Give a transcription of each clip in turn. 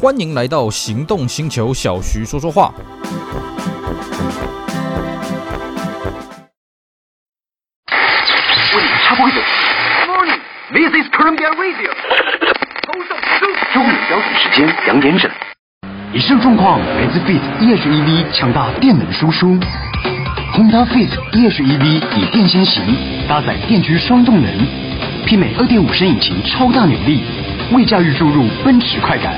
欢迎来到行动星球，小徐说说话。为你插播一首。Morning, this is Columbia Radio。头上周周日标准时间两点整。以上状况来自 Fit E-HEV 强大电能输出。Honda Fit E-HEV 以电先行，搭载电驱双动能，媲美二点五升引擎超大扭力，为驾驭注入奔驰快感。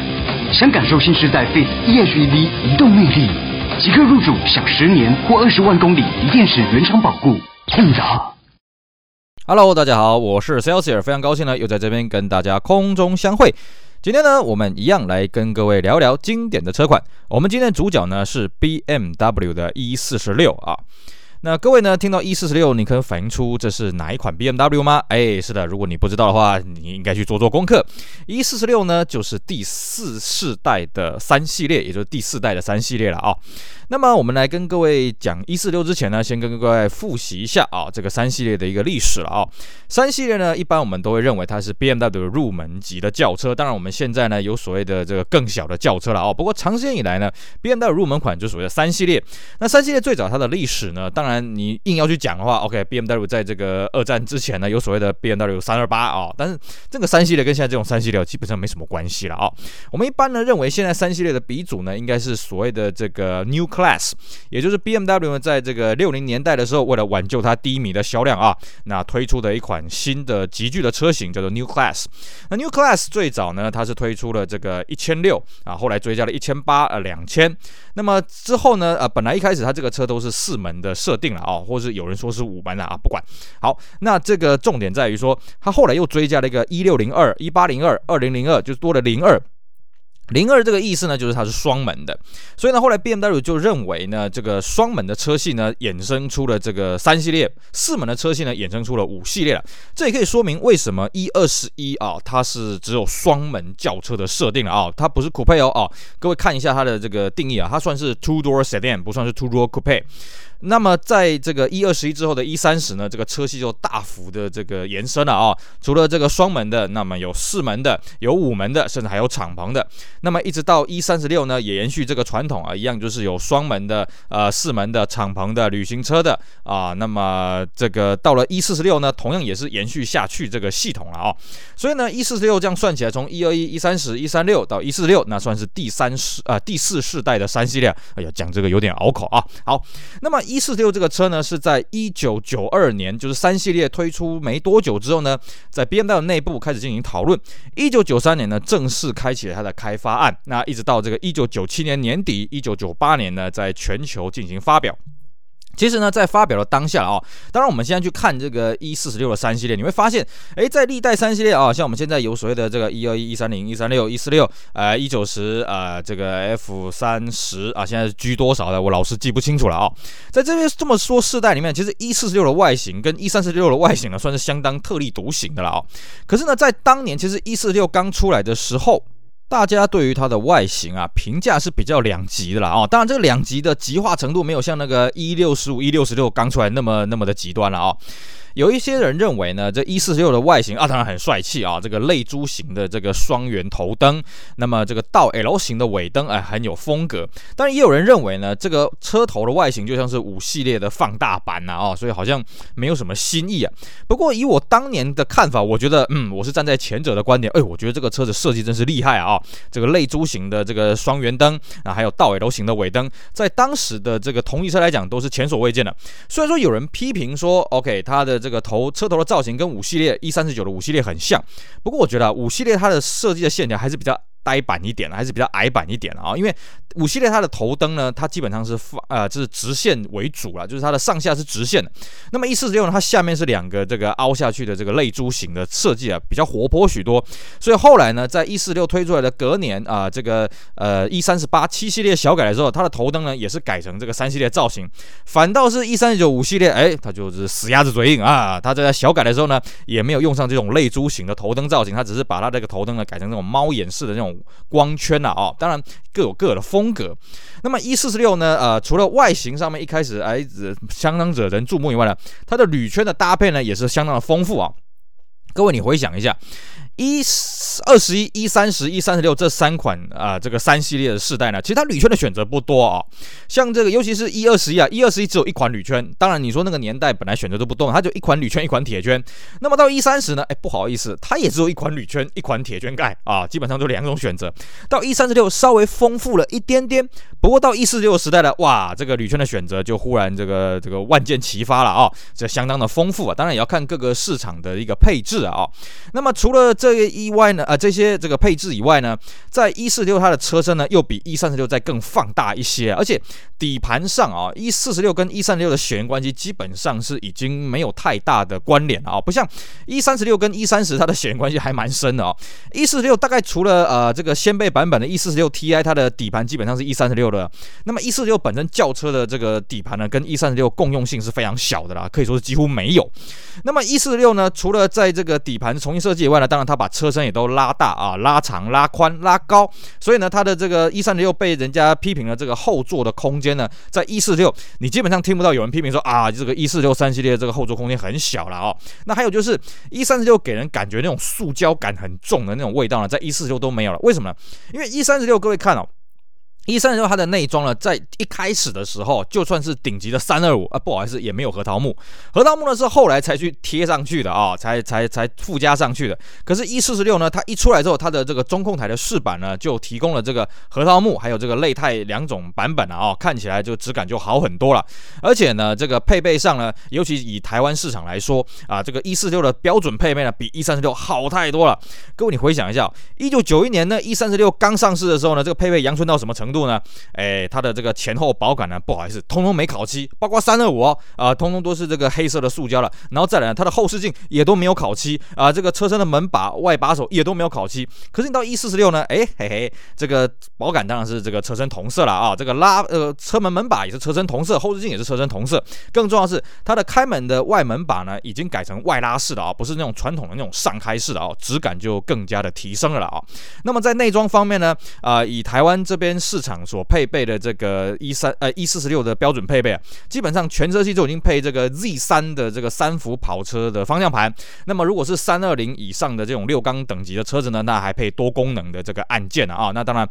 想感受新时代 Fit E-HEV 移动魅力，即刻入主享十年或二十万公里锂电池原厂保固。Hello，大家好，我是 Celsius，非常高兴呢，又在这边跟大家空中相会。今天呢，我们一样来跟各位聊聊经典的车款。我们今天主角呢是 BMW 的 E46 啊。那各位呢，听到 E 四十六你可能反映出这是哪一款 BMW 吗？哎，是的，如果你不知道的话，你应该去做做功课。E 四十六呢，就是第四世代的三系列，也就是第四代的三系列了啊。那么我们来跟各位讲 E46 之前呢，先跟各位复习一下啊，这个三系列的一个历史了啊。三系列呢，一般我们都会认为它是 BMW 入门级的轿车。当然，我们现在呢有所谓的这个更小的轿车了啊。不过长时间以来呢，BMW 入门款就属于三系列。那三系列最早它的历史呢，当然。你硬要去讲的话，OK，BMW 在这个二战之前呢，有所谓的 BMW 三二八啊，但是这个三系列跟现在这种三系列基本上没什么关系了啊。我们一般呢认为，现在三系列的鼻祖呢，应该是所谓的这个 New Class，也就是 BMW 呢在这个六零年代的时候，为了挽救它低迷的销量啊，那推出的一款新的极具的车型叫做 New Class。那 New Class 最早呢，它是推出了这个一千六啊，后来追加了一千八呃两千。那么之后呢，呃，本来一开始它这个车都是四门的设定了啊，或是有人说是五门的啊，不管。好，那这个重点在于说，它后来又追加了一个一六零二、一八零二、二零零二，就是多了零二。零二这个意思呢，就是它是双门的，所以呢，后来 BMW 就认为呢，这个双门的车系呢，衍生出了这个三系列；四门的车系呢，衍生出了五系列了。这也可以说明为什么 E21 啊，它是只有双门轿车的设定了啊，它不是 Coupe 哦啊。各位看一下它的这个定义啊，它算是 Two Door Sedan，不算是 Two Door Coupe。那么在这个 E21 之后的 E30 呢，这个车系就大幅的这个延伸了啊。除了这个双门的，那么有四门的，有五门的，甚至还有敞篷的。那么一直到 E36 呢，也延续这个传统啊，一样就是有双门的、呃四门的、敞篷的、旅行车的啊。那么这个到了 E46 呢，同样也是延续下去这个系统了啊。所以呢，E46 这样算起来，从 E21、E30、E36 到 E46，那算是第三世啊第四世代的三系列。哎呀，讲这个有点拗口啊。好，那么。一四六这个车呢，是在一九九二年，就是三系列推出没多久之后呢，在 BMW 内部开始进行讨论。一九九三年呢，正式开启了它的开发案。那一直到这个一九九七年年底，一九九八年呢，在全球进行发表。其实呢，在发表的当下啊，当然我们现在去看这个 E 四十六的三系列，你会发现，诶，在历代三系列啊，像我们现在有所谓的这个 E 二一、一三零、一三六、一四六，呃一九十，呃，这个 F 三十啊，现在是 G 多少的，我老是记不清楚了啊。在这边这么说世代里面，其实 E 四十六的外形跟 E 三十六的外形呢，算是相当特立独行的了啊。可是呢，在当年，其实 E 四十六刚出来的时候。大家对于它的外形啊，评价是比较两极的啦啊。当然，这个两极的极化程度没有像那个一六十五、一六十六刚出来那么那么的极端了啊。有一些人认为呢，这 E46 的外形啊，当然很帅气啊，这个泪珠型的这个双圆头灯，那么这个倒 L 型的尾灯，哎，很有风格。当然，也有人认为呢，这个车头的外形就像是五系列的放大版呐，哦，所以好像没有什么新意啊。不过，以我当年的看法，我觉得，嗯，我是站在前者的观点，哎，我觉得这个车子设计真是厉害啊，这个泪珠型的这个双圆灯啊，还有倒 L 型的尾灯，在当时的这个同一车来讲，都是前所未见的。虽然说有人批评说，OK，它的这个头车头的造型跟五系列 E 三十九的五系列很像，不过我觉得五系列它的设计的线条还是比较。呆板一点还是比较矮板一点啊，因为五系列它的头灯呢，它基本上是放呃，就是直线为主了，就是它的上下是直线的。那么 E 四六呢，它下面是两个这个凹下去的这个泪珠型的设计啊，比较活泼许多。所以后来呢，在 E 四六推出来的隔年啊，这个呃 E 三十八七系列小改的时候，它的头灯呢也是改成这个三系列造型。反倒是 E 三九五系列，哎，它就是死鸭子嘴硬啊，它在小改的时候呢，也没有用上这种泪珠型的头灯造型，它只是把它这个头灯呢改成那种猫眼式的那种。光圈呐，哦，当然各有各的风格。那么一四十六呢，呃，除了外形上面一开始哎相当惹人注目以外呢，它的铝圈的搭配呢也是相当的丰富啊。各位，你回想一下。一二十一、一三十、一三十六这三款啊、这个三系列的世代呢，其实它铝圈的选择不多啊、像这个，尤其是一二十一啊，一二十一只有一款铝圈。当然，你说那个年代本来选择都不多，它就一款铝圈，一款铁圈。那么到一三十呢？哎，不好意思，它也只有一款铝圈，一款铁圈盖啊，基本上就两种选择。到一三十六稍微丰富了一点点，不过到一四六时代的哇，这个铝圈的选择就忽然这个这个万箭齐发了啊，这相当的丰富啊。当然也要看各个市场的一个配置啊。那么除了这这个以外呢，啊，这些这个配置以外呢，在一四六它的车身呢又比一三十六再更放大一些，而且底盘上啊，一四十六跟一三十六的血缘关系基本上是已经没有太大的关联了啊，不像一三十六跟一三十它的血缘关系还蛮深的哦。一四十六大概除了呃这个掀背版本的一四十六 Ti，它的底盘基本上是一三十六的，那么一四十六本身轿车的这个底盘呢，跟一三十六共用性是非常小的啦，可以说是几乎没有。那么一四十六呢，除了在这个底盘重新设计以外呢，当然它把车身也都拉大啊，拉长、拉宽、拉高，所以呢，它的这个一三六被人家批评了这个后座的空间呢，在一四六你基本上听不到有人批评说啊，这个一四六三系列这个后座空间很小了哦。那还有就是一三六给人感觉那种塑胶感很重的那种味道呢，在一四六都没有了。为什么呢？因为一三六各位看哦。一三六它的内装呢，在一开始的时候，就算是顶级的三二五啊，不好意思，也没有核桃木。核桃木呢是后来才去贴上去的啊、才才才附加上去的。可是，一四十六呢，它一出来之后，它的这个中控台的饰板呢，就提供了这个核桃木，还有这个类钛两种版本啊，哦，看起来就质感就好很多了。而且呢，这个配备上呢，尤其以台湾市场来说啊，这个一四六的标准配备呢，比一三十六好太多了。各位，你回想一下，一九九一年呢，一三十六刚上市的时候呢，这个配备阳春到什么程度？度呢？哎，它的这个前后保杆呢，不好意思，通通没烤漆，包括三二五哦，啊、通通都是这个黑色的塑胶了。然后再来呢，它的后视镜也都没有烤漆啊、这个车身的门把、外把手也都没有烤漆。可是你到一四十六呢，哎嘿嘿，这个保杆当然是这个车身同色了啊，这个拉呃车门门把也是车身同色，后视镜也是车身同色。更重要的是，它的开门的外门把呢，已经改成外拉式的啊，不是那种传统的那种上开式的啊，质感就更加的提升了了啊。那么在内装方面呢，啊、以台湾这边市场所配备的这个一三呃一四十六的标准配备啊，基本上全车系就已经配这个 Z 三的这个三幅跑车的方向盘。那么如果是三二零以上的这种六缸等级的车子呢，那还配多功能的这个按键啊。那当然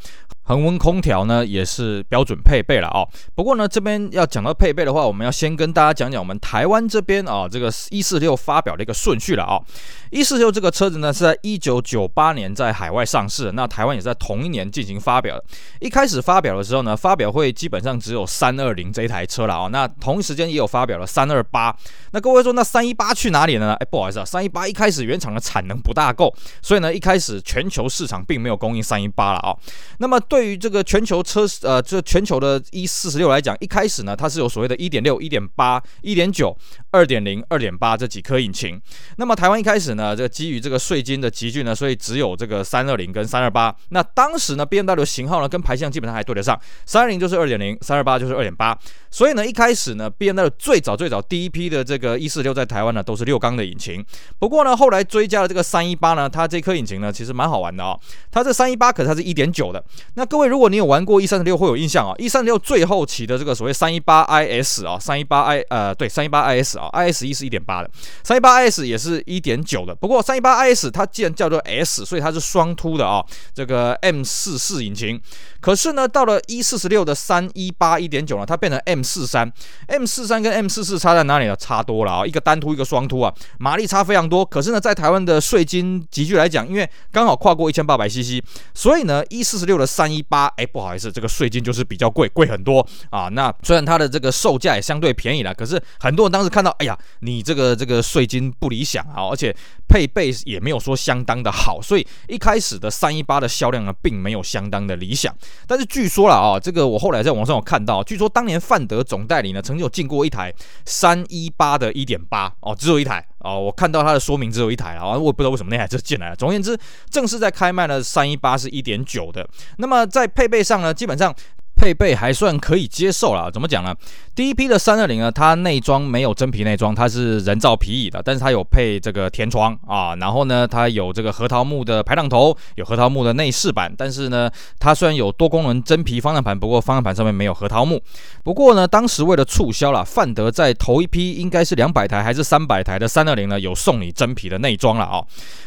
恒温空调呢也是标准配备了哦。不过呢，这边要讲到配备的话，我们要先跟大家讲讲我们台湾这边啊这个一四六发表的一个顺序了啊。一四六这个车子呢是在一九九八年在海外上市，那台湾也是在同一年进行发表的。一开始发表的时候呢，发表会基本上只有三二零这一台车了啊。那同一时间也有发表了三二八。那各位说，那三一八去哪里了呢？哎，不好意思啊，三一八一开始原厂的产能不大够，所以呢一开始全球市场并没有供应三一八了啊。那么对对于这个全球车呃这全球的一四十六来讲，一开始呢它是有所谓的一点六、一点八、一点九、二点零、二点八这几颗引擎。那么台湾一开始呢。这个基于这个税金的集聚呢，所以只有这个三二零跟三二八。那当时呢，BMW 型号呢跟排气量基本上还对得上，三二零就是二点零，三二八就是二点八。所以呢，一开始呢，BMW 最早最早第一批的这个一四六在台湾呢都是六缸的引擎。不过呢，后来追加了这个三一八呢，它这颗引擎呢其实蛮好玩的、哦。它这三一八可是它是一点九的。那各位如果你有玩过一三六会有印象啊、哦，一三六最后期的这个所谓三一八 IS 啊，三一八 I 呃对三一八 IS 啊，IS 一是一点八的，三一八 IS 也是一点九的。不过三一八 IS 它既然叫做 S，所以它是双凸的啊、哦，这个 M 四四引擎。可是呢，到了一四十六的三一八一点九呢，它变成 M 四三，M 四三跟 M 四四差在哪里呢？差多了啊、哦，一个单凸，一个双凸啊，马力差非常多。可是呢，在台湾的税金集聚来讲，因为刚好跨过一千八百 CC，所以呢，一四十六的三一八，哎，不好意思，这个税金就是比较贵，贵很多啊。那虽然它的这个售价也相对便宜了，可是很多人当时看到，哎呀，你这个这个税金不理想啊，而且配备也没有说相当的好，所以一开始的三一八的销量呢，并没有相当的理想。但是据说了啊，这个我后来在网上有看到，据说当年范德总代理呢，曾经有进过一台三一八的一点八哦，只有一台哦，我看到它的说明只有一台啊，我也不知道为什么那台就进来了。总而言之，正式在开卖的三一八是一点九的。那么在配备上呢，基本上。配备还算可以接受啦，怎么讲呢？第一批的三二零呢，它内装没有真皮内装，它是人造皮椅的，但是它有配这个天窗啊，然后呢，它有这个核桃木的排挡头，有核桃木的内饰板，但是呢，它虽然有多功能真皮方向盘，不过方向盘上面没有核桃木。不过呢，当时为了促销啦，范德在头一批应该是两百台还是三百台的三二零呢，有送你真皮的内装了啊。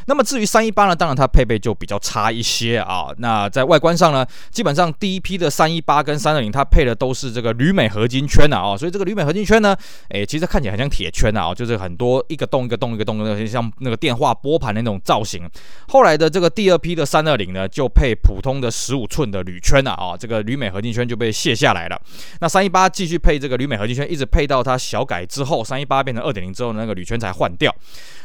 那么至于三一八呢，当然它配备就比较差一些啊。那在外观上呢，基本上第一批的三一八。跟三二零它配的都是这个铝镁合金圈的啊，所以这个铝镁合金圈呢，诶，其实看起来很像铁圈啊，就是很多一个洞一个洞一个洞的，像那个电话拨盘的那种造型。后来的这个第二批的三二零呢，就配普通的十五寸的铝圈了啊，这个铝镁合金圈就被卸下来了。那三一八继续配这个铝镁合金圈，一直配到它小改之后，三一八变成二点零之后，那个铝圈才换掉。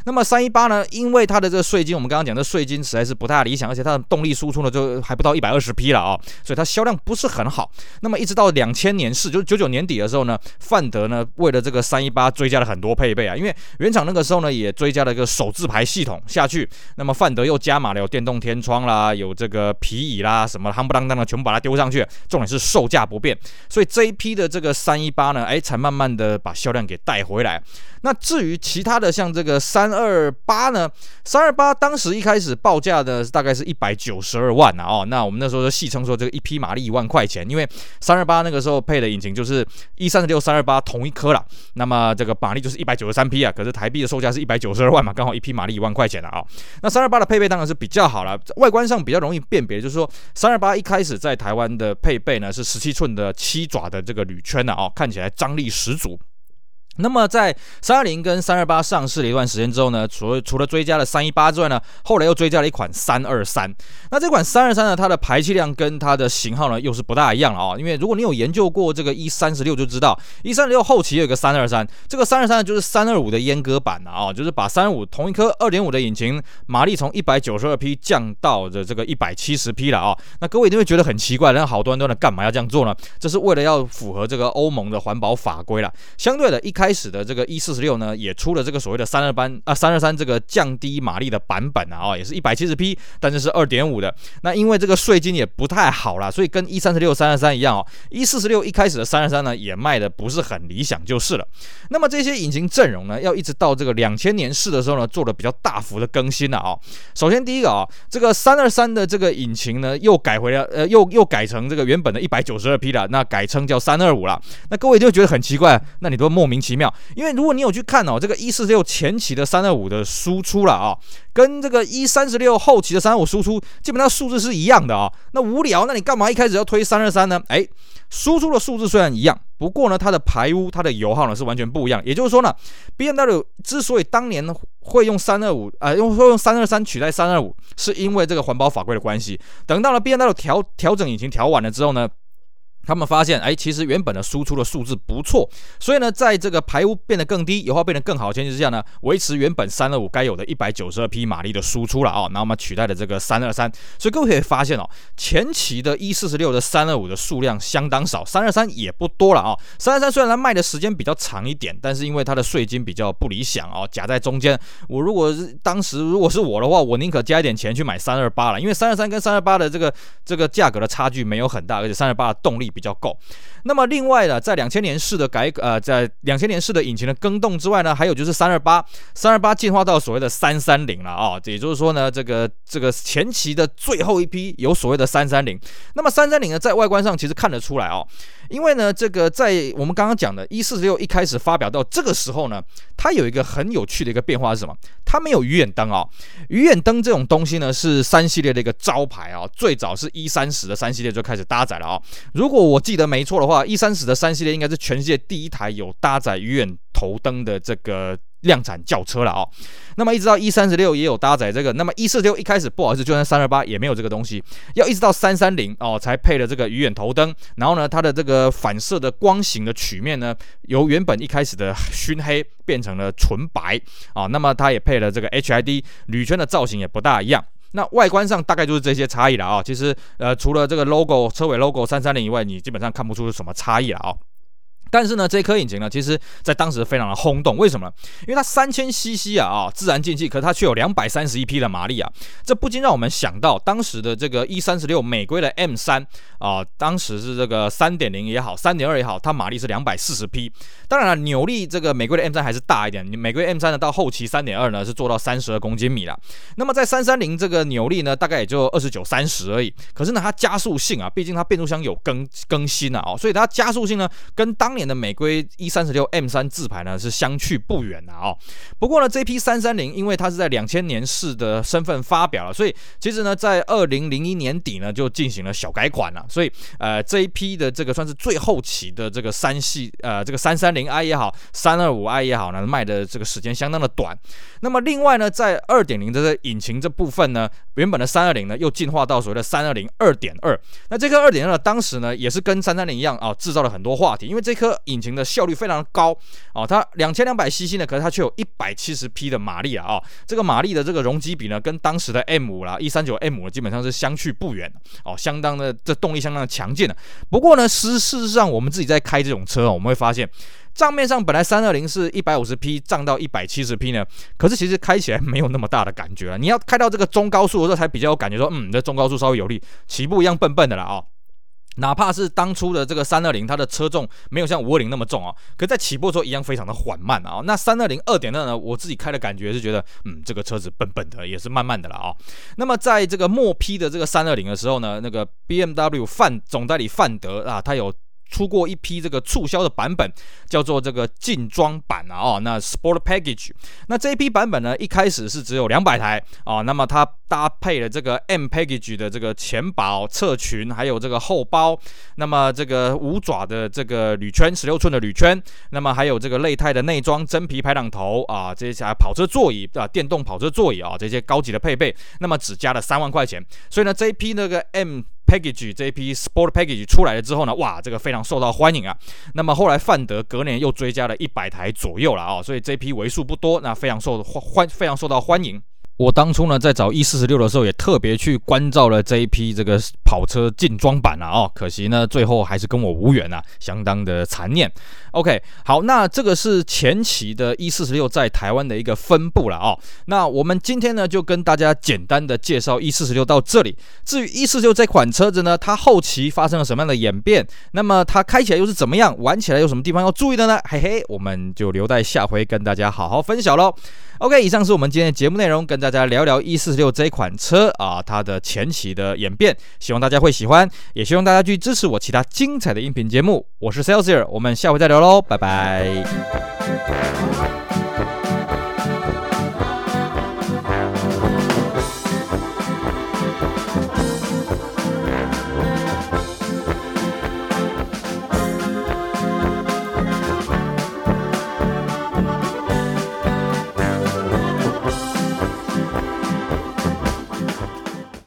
那么三一八呢，因为它的这个税金，我们刚刚讲的税金实在是不太理想，而且它的动力输出呢就还不到一百二十匹了啊，所以它销量不是很好。那么一直到两千年是，就是九九年底的时候呢，范德呢为了这个三一八追加了很多配备啊，因为原厂那个时候呢也追加了一个手自排系统下去，那么范德又加码了有电动天窗啦，有这个皮椅啦，什么夯不啷当的全部把它丢上去，重点是售价不变，所以这一批的这个三一八呢，哎，才慢慢的把销量给带回来。那至于其他的像这个三二八呢，三二八当时一开始报价的大概是一百九十二万啊，哦，那我们那时候就戏称说这个一匹马力一万块钱，因为三二八那个时候配的引擎就是 E 三十六三二八同一颗啦，那么这个马力就是一百九十三匹啊，可是台币的售价是一百九十二万嘛，刚好一匹马力一万块钱了啊，那三二八的配备当然是比较好了，外观上比较容易辨别，就是说三二八一开始在台湾的配备呢是十七寸的七爪的这个铝圈的啊，看起来张力十足。那么在三二零跟三二八上市了一段时间之后呢，除了除了追加了三一八之外呢，后来又追加了一款三二三。那这款三二三呢，它的排气量跟它的型号呢又是不大一样了啊。因为如果你有研究过这个 E 三十六就知道，E 三十六后期有一个三二三，这个三二三呢就是三二五的阉割版了啊，就是把三二五同一颗二点五的引擎马力从一百九十二匹降到的这个一百七十匹了啊。那各位一定会觉得很奇怪，那好端端的干嘛要这样做呢？这是为了要符合这个欧盟的环保法规了。相对的，一开开始的这个 E 四十六呢，也出了这个所谓的三二班啊三二三这个降低马力的版本啊，哦，也是一百七十匹，但是是二点五的。那因为这个税金也不太好啦，所以跟 E 三十六三二三一样哦，E 四十六一开始的三二三呢也卖的不是很理想就是了。那么这些引擎阵容呢，要一直到这个两千年式的时候呢，做了比较大幅的更新了啊，哦。首先第一个啊，这个三二三的这个引擎呢，又改回了呃，又又改成这个原本的一百九十二匹了，那改称叫三二五了。那各位就觉得很奇怪，那你都莫名其妙。妙，因为如果你有去看哦，这个一四六前期的三二五的输出了啊，跟这个一三十六后期的三二五输出基本上数字是一样的啊。那无聊，那你干嘛一开始要推三二三呢？哎，输出的数字虽然一样，不过呢，它的排污、它的油耗呢是完全不一样。也就是说呢，BMW 之所以当年会用三二五啊，用会用三二三取代三二五，是因为这个环保法规的关系。等到了 BMW 调调整引擎调完了之后呢，他们发现，哎，其实原本的输出的数字不错，所以呢，在这个排污变得更低、油耗变得更好的前提之下呢，维持原本三二五该有的一百九十二匹马力的输出了啊，那我们取代了这个三二三。所以各位可以发现哦，前期的 E 四十六的三二五的数量相当少，三二三也不多了啊。三二三虽然它卖的时间比较长一点，但是因为它的税金比较不理想啊，夹在中间。我如果当时如果是我的话，我宁可加一点钱去买三二八了，因为三二三跟三二八的这个这个价格的差距没有很大，而且三二八的动力。比较够。那么另外呢，在两千年式的改呃，在两千年式的引擎的更动之外呢，还有就是三二八，三二八进化到所谓的三三零了啊，也就是说呢，这个这个前期的最后一批有所谓的三三零。那么三三零呢，在外观上其实看得出来哦，因为呢，这个在我们刚刚讲的 E 四十六一开始发表到这个时候呢，它有一个很有趣的一个变化是什么？它没有鱼眼灯啊，鱼眼灯这种东西呢是三系列的一个招牌啊，最早是一三十的三系列就开始搭载了啊，如果我记得没错的话一三十的三系列应该是全世界第一台有搭载鱼眼头灯的这个量产轿车了啊。那么一直到 E 三十六也有搭载这个，那么 E 四六一开始不好意思，就算三二八也没有这个东西，要一直到三三零哦才配了这个鱼眼头灯。然后呢，它的这个反射的光型的曲面呢，由原本一开始的熏黑变成了纯白啊。那么它也配了这个 HID 铝圈的造型也不大一样。那外观上大概就是这些差异了啊，其实呃除了这个 logo 车尾 logo 三三零以外，你基本上看不出什么差异了啊。但是呢，这颗引擎呢，其实在当时非常的轰动。为什么？因为它三千 CC 啊啊，自然进气，可是它却有两百三十一匹的马力啊，这不禁让我们想到当时的这个 E 三十六美规的 M 三啊，当时是这个三点零也好，三点二也好，它马力是两百四十匹。当然了，扭力这个美规的 M 三还是大一点，你美规 M 三呢到后期三点二呢是做到三十二公斤米了。那么在三三零这个扭力呢，大概也就二十九三十而已。可是呢，它加速性啊，毕竟它变速箱有更更新啊，哦，所以它加速性呢跟当年的美规 E 三十六 M 三自排呢是相去不远的哦。不过呢，这批三三零因为它是在两千年式的身份发表了，所以其实呢，在二零零一年底呢就进行了小改款了。所以呃，这一批的这个算是最后期的这个三系呃这个三三零 i 也好，三二五 i 也好呢，卖的这个时间相当的短。那么另外呢，在二点零的这引擎这部分呢，原本的三二零呢又进化到所谓的三二零二点二。那这颗二点二当时呢也是跟三三零一样啊，制造了很多话题，因为这颗引擎。的效率非常高哦，它两千两百 CC 呢，可是它却有一百七十匹的马力啊！哦，这个马力的这个容积比呢，跟当时的 M 五啦一三九 M 五基本上是相去不远哦，相当的这动力相当的强劲的。不过呢，实事实上我们自己在开这种车，我们会发现账面上本来三二零是一百五十匹涨到一百七十匹呢，可是其实开起来没有那么大的感觉啊。你要开到这个中高速的时候才比较有感觉说，说嗯，这中高速稍微有力，起步一样笨笨的了啊。哦哪怕是当初的这个三二零，它的车重没有像五二零那么重啊，可在起步的时候一样非常的缓慢啊。那三二零二点二呢，我自己开的感觉是觉得，嗯，这个车子笨笨的，也是慢慢的了啊。那么在这个末批的这个三二零的时候呢，那个 BMW 范总代理范德啊，他有。出过一批这个促销的版本，叫做这个劲装版啊，哦，那 Sport Package，那这一批版本呢，一开始是只有两百台啊，那么它搭配了这个 M Package 的这个前保侧裙，还有这个后包，那么这个五爪的这个铝圈，十六寸的铝圈，那么还有这个类钛的内装真皮排挡头啊，这些跑车座椅啊，电动跑车座椅啊，这些高级的配备，那么只加了三万块钱，所以呢，这一批那个 M Package 这一批 Sport Package 出来了之后呢，哇，这个非常受到欢迎啊。那么后来范德隔年又追加了一百台左右了啊，所以这批为数不多，那非常受欢非常受到欢迎。我当初呢在找 E 四十六的时候，也特别去关照了这一批这个跑车进装版啊，哦，可惜呢最后还是跟我无缘啊，相当的残念。OK，好，那这个是前期的 E 四十六在台湾的一个分布了哦。那我们今天呢就跟大家简单的介绍 E 四十六到这里。至于 E 四十六这款车子呢，它后期发生了什么样的演变？那么它开起来又是怎么样？玩起来有什么地方要注意的呢？嘿嘿，我们就留待下回跟大家好好分享喽。OK，以上是我们今天的节目内容，跟大家聊聊 E 四十六这款车啊，它的前期的演变，希望大家会喜欢，也希望大家去支持我其他精彩的音频节目。我是 Salesier，我们下回再聊喽，拜拜。